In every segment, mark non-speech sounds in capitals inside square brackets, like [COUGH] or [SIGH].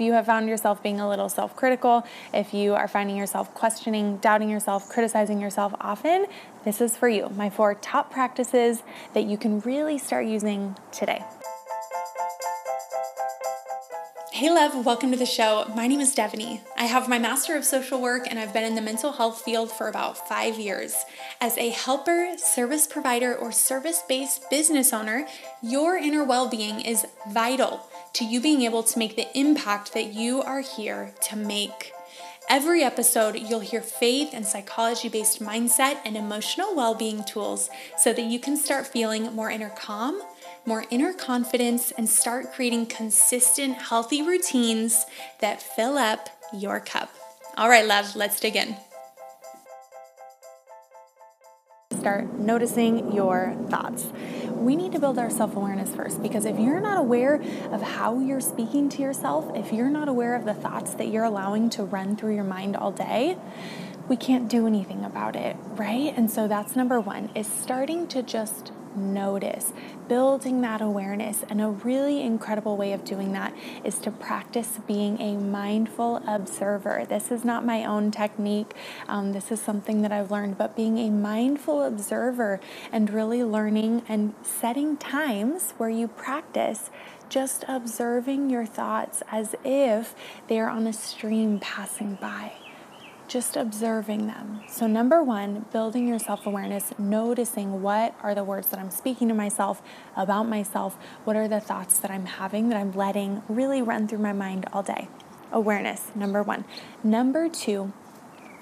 If you have found yourself being a little self critical, if you are finding yourself questioning, doubting yourself, criticizing yourself often, this is for you. My four top practices that you can really start using today. Hey, love, welcome to the show. My name is Devaney. I have my Master of Social Work and I've been in the mental health field for about five years. As a helper, service provider, or service based business owner, your inner well being is vital to you being able to make the impact that you are here to make. Every episode, you'll hear faith and psychology based mindset and emotional well being tools so that you can start feeling more inner calm more inner confidence, and start creating consistent, healthy routines that fill up your cup. All right, love, let's dig in. Start noticing your thoughts. We need to build our self awareness first because if you're not aware of how you're speaking to yourself, if you're not aware of the thoughts that you're allowing to run through your mind all day, we can't do anything about it, right? And so that's number one is starting to just notice, building that awareness. And a really incredible way of doing that is to practice being a mindful observer. This is not my own technique, um, this is something that I've learned, but being a mindful observer and really learning and setting times where you practice just observing your thoughts as if they are on a stream passing by just observing them. So, number one, building your self awareness, noticing what are the words that I'm speaking to myself about myself, what are the thoughts that I'm having that I'm letting really run through my mind all day. Awareness, number one. Number two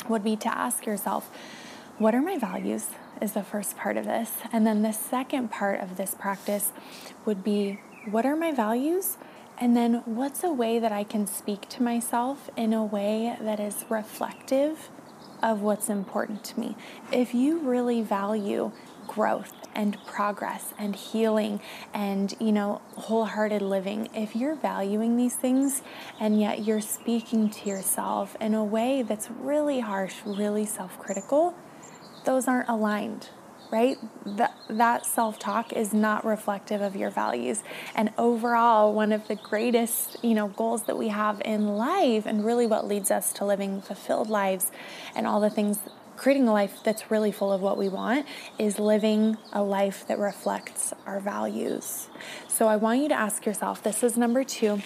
would be to ask yourself, what are my values? Is the first part of this. And then the second part of this practice would be, what are my values? And then, what's a way that I can speak to myself in a way that is reflective of what's important to me? If you really value growth and progress and healing and, you know, wholehearted living, if you're valuing these things and yet you're speaking to yourself in a way that's really harsh, really self critical, those aren't aligned right? That, that self talk is not reflective of your values. And overall, one of the greatest, you know, goals that we have in life and really what leads us to living fulfilled lives and all the things creating a life that's really full of what we want is living a life that reflects our values. So I want you to ask yourself this is number two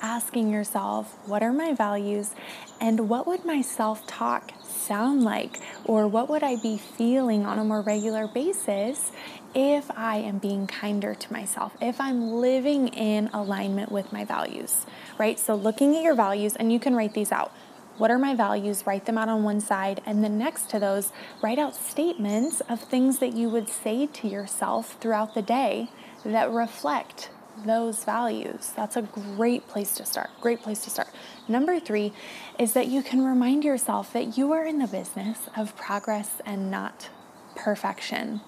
asking yourself, what are my values and what would my self talk sound like? Or what would I be feeling on a more regular basis if I am being kinder to myself, if I'm living in alignment with my values, right? So, looking at your values, and you can write these out. What are my values? Write them out on one side. And then next to those, write out statements of things that you would say to yourself throughout the day that reflect those values. That's a great place to start. Great place to start. Number three is that you can remind yourself that you are in the business of progress and not perfection.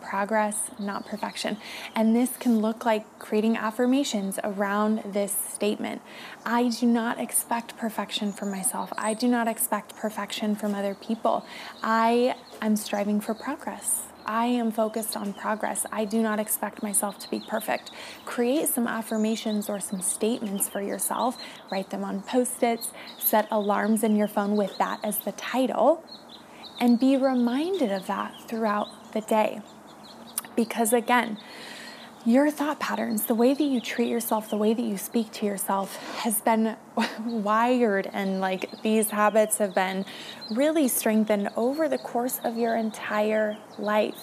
Progress, not perfection. And this can look like creating affirmations around this statement. I do not expect perfection from myself. I do not expect perfection from other people. I am striving for progress. I am focused on progress. I do not expect myself to be perfect. Create some affirmations or some statements for yourself. Write them on post its, set alarms in your phone with that as the title, and be reminded of that throughout the day. Because again, your thought patterns, the way that you treat yourself, the way that you speak to yourself has been [LAUGHS] wired, and like these habits have been really strengthened over the course of your entire life.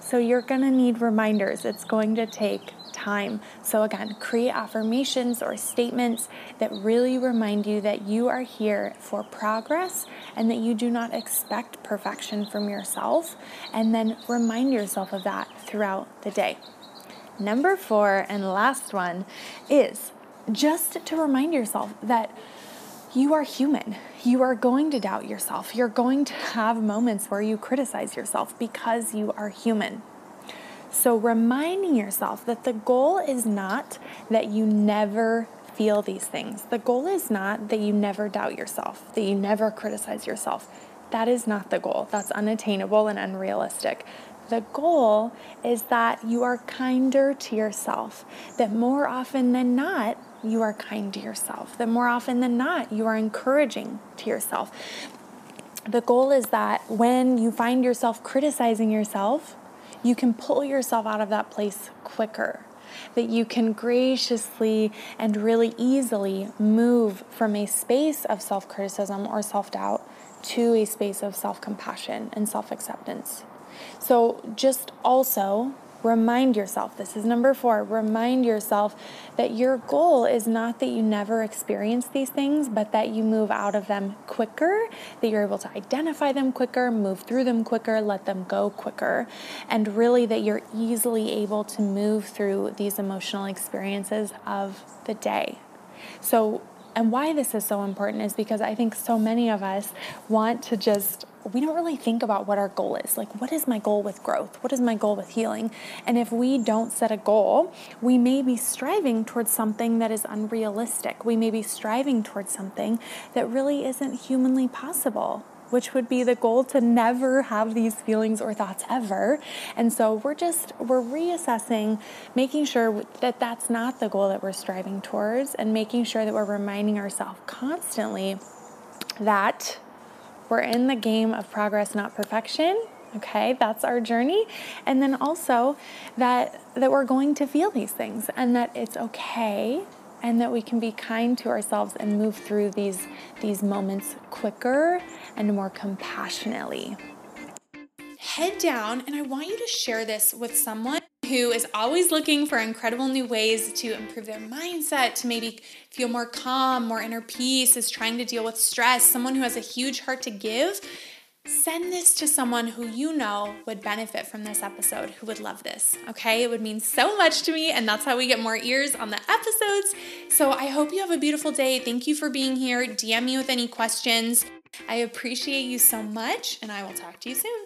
So you're gonna need reminders. It's going to take time. So, again, create affirmations or statements that really remind you that you are here for progress and that you do not expect perfection from yourself. And then remind yourself of that throughout the day. Number four and last one is just to remind yourself that you are human. You are going to doubt yourself. You're going to have moments where you criticize yourself because you are human. So, reminding yourself that the goal is not that you never feel these things. The goal is not that you never doubt yourself, that you never criticize yourself. That is not the goal. That's unattainable and unrealistic. The goal is that you are kinder to yourself, that more often than not, you are kind to yourself, that more often than not, you are encouraging to yourself. The goal is that when you find yourself criticizing yourself, you can pull yourself out of that place quicker. That you can graciously and really easily move from a space of self criticism or self doubt to a space of self compassion and self acceptance. So, just also Remind yourself, this is number four, remind yourself that your goal is not that you never experience these things, but that you move out of them quicker, that you're able to identify them quicker, move through them quicker, let them go quicker, and really that you're easily able to move through these emotional experiences of the day. So, and why this is so important is because I think so many of us want to just we don't really think about what our goal is. Like, what is my goal with growth? What is my goal with healing? And if we don't set a goal, we may be striving towards something that is unrealistic. We may be striving towards something that really isn't humanly possible. Which would be the goal to never have these feelings or thoughts ever. And so we're just, we're reassessing, making sure that that's not the goal that we're striving towards, and making sure that we're reminding ourselves constantly that we're in the game of progress, not perfection. Okay, that's our journey. And then also that that we're going to feel these things and that it's okay and that we can be kind to ourselves and move through these these moments quicker and more compassionately. Head down and I want you to share this with someone who is always looking for incredible new ways to improve their mindset, to maybe feel more calm, more inner peace, is trying to deal with stress, someone who has a huge heart to give, send this to someone who you know would benefit from this episode, who would love this. Okay, it would mean so much to me, and that's how we get more ears on the episodes. So I hope you have a beautiful day. Thank you for being here. DM me with any questions. I appreciate you so much, and I will talk to you soon.